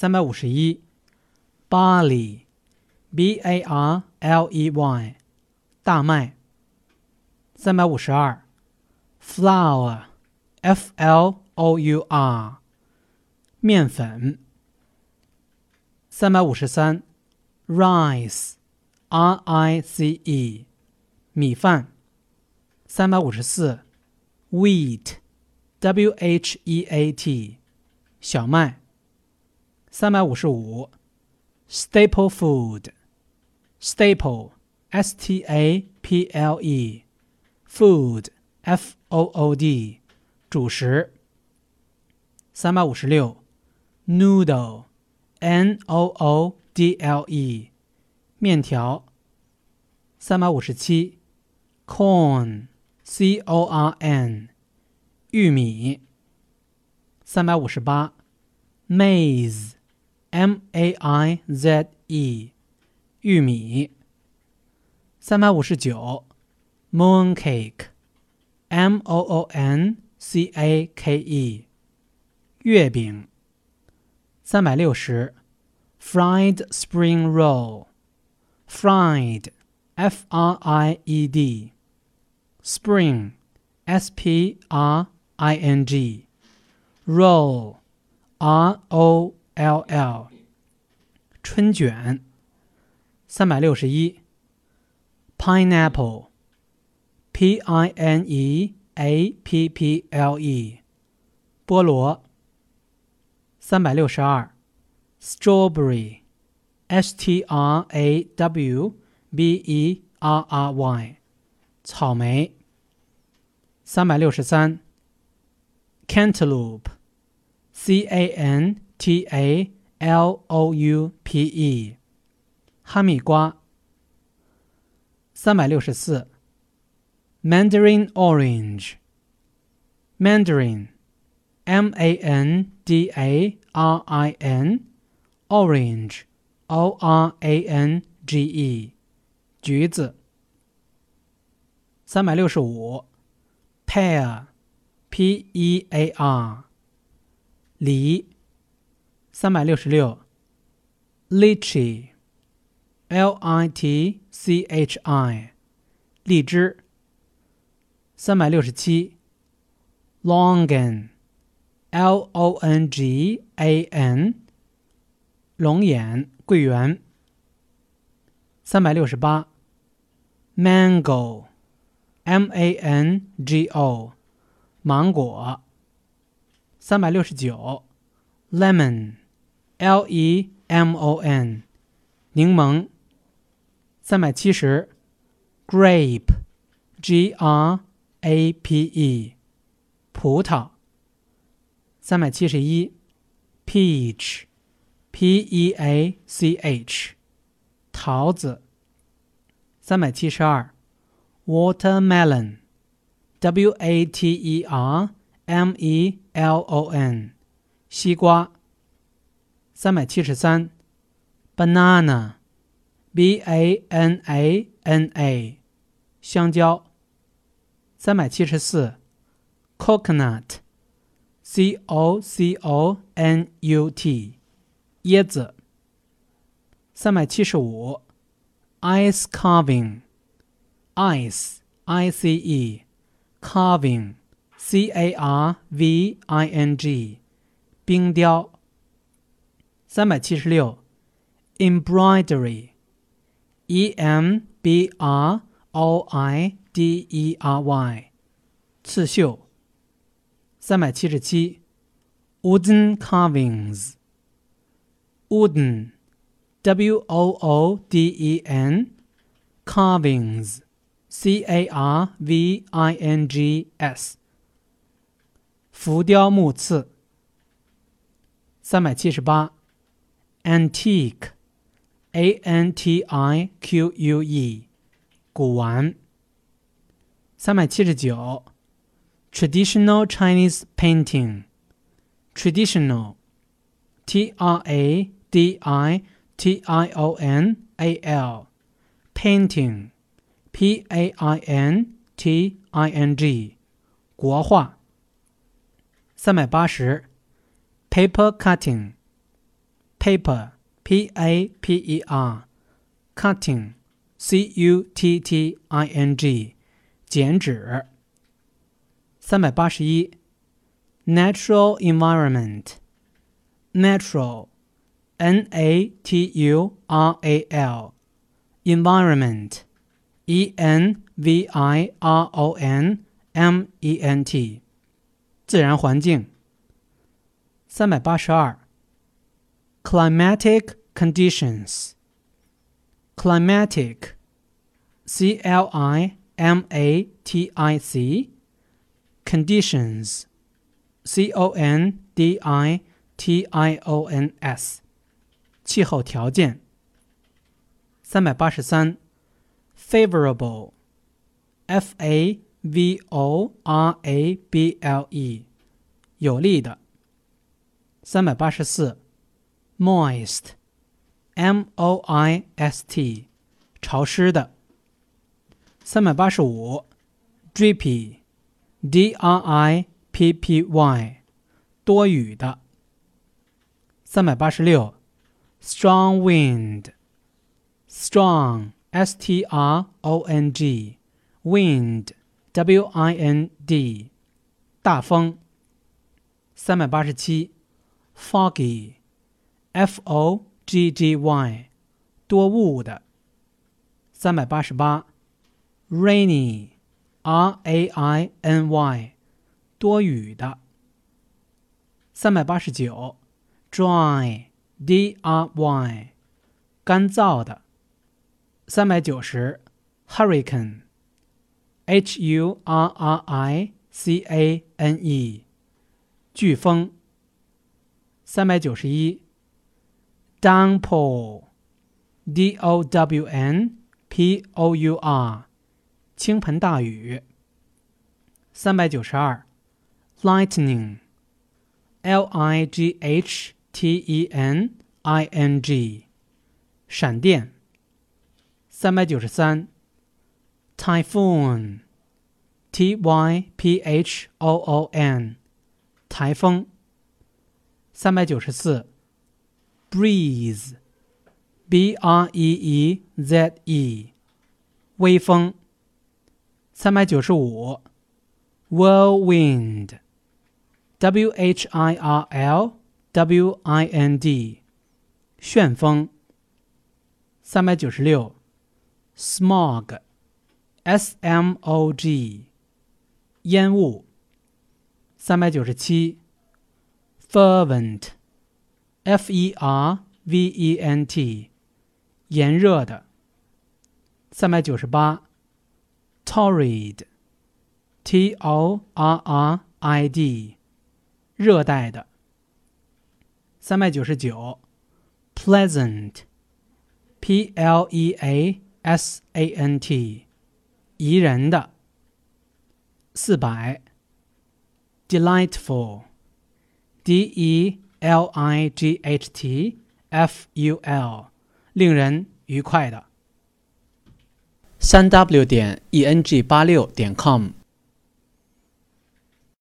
三百五十一，barley，b a r l e y，大麦。三百五十二，flour，f l o u r，面粉。三百五十三，rice，r i c e，米饭。三百五十四，wheat，w h e a t，小麦。三百五十五，staple food，staple，s t a p l e，food，f o o d，主食。三百五十六，noodle，n o o d l e，面条。三百五十七，corn，c o r n，玉米。三百五十八，maize。 M A I Z E，玉米。三百五十九，mooncake，M O O N C A K E，月饼。三百六十，fried spring roll，fried，F R I E D，spring，S P R I N G，roll，R O。L L，春卷，三百六十一。Pineapple，P I N E A P P L E，菠萝。三百六十二。Strawberry，S T R A W B E R R Y，草莓。三百六十三。Cantaloupe，C A N。T A L O U P E，哈密瓜。三百六十四。Mandarin orange，Mandarin，M A N D A R I N，Orange，O R A N G E，橘子。三百六十五。Pear，P E A R，梨。三百六十六，litchi，l i t c h i，荔枝。三百六十七，longan，l o n g a n，龙眼、桂圆。三百六十八，mango，m a n g o，芒果。三百六十九，lemon。L E M O N，柠檬。三百七十，Grape，G R A P E，葡萄。三百七十一，Peach，P E A C H，桃子。三百七十二，Watermelon，W A T E R M E L O N，西瓜。 三百七十三，banana，b a n a n a，香蕉。三百七十四，coconut，c o c o n u t，椰子。三百七十五，ice carving，ice i c e，carving，c a r v i n g，冰雕。 三百七十六，embroidery，e m b r o i d e r y，刺绣。三百七十七，wooden carvings，wooden，w o o d e n，carvings，c a r v i n g s，浮雕木刺。三百七十八。Antique, A N T I Q U E，古玩。三百七十九，Traditional Chinese painting, Traditional, T R A D I T I O N A L, Painting, P A I N T I N G，国画。三百八十，Paper cutting。 paper p a p e r cutting c u t t i n g 剪纸。三百八十一，natural environment natural n a t u r a l environment e n v i r o n m e n t 自然环境。三百八十二 ，climatic conditions climatic c l i m a t i c conditions c o n d i t i o n s 气候条件。三百八十三，favorable f a v o r a b l e 有利的。三百八十四 ，moist，m o i s t，潮湿的。三百八十五，drippy，d r i p p y，多雨的。三百八十六，strong wind，strong，s t r o n g，wind，w i n d，大风。三百八十七。foggy, F o g g y，多雾的。三百八十八，rainy, r a i n y，多雨的。三百八十九，dry, d r y，干燥的。三百九十，hurricane, h u r r i c a n e，飓风。三百九十一 ，downpour，d o w n p o u r，倾盆大雨。三百九十二，lightning，l i g h t e n i n g，闪电。三百九十三，typhoon，t y p h o o n，台风。三百九十四 ，breeze，b r e e z e，微风。三百九十五，whirlwind，w h i r l w i n d，旋风。三百九十六，smog，s m o g，烟雾。三百九十七。fervent, F e r v e n t，炎热的。三百九十八，torrid, t o r r i d，热带的。三百九十九，pleasant, p l e a s a n t，宜人的。四百，delightful。D E L I G H T F U L，令人愉快的。三 W 点 E N G 八六点 com。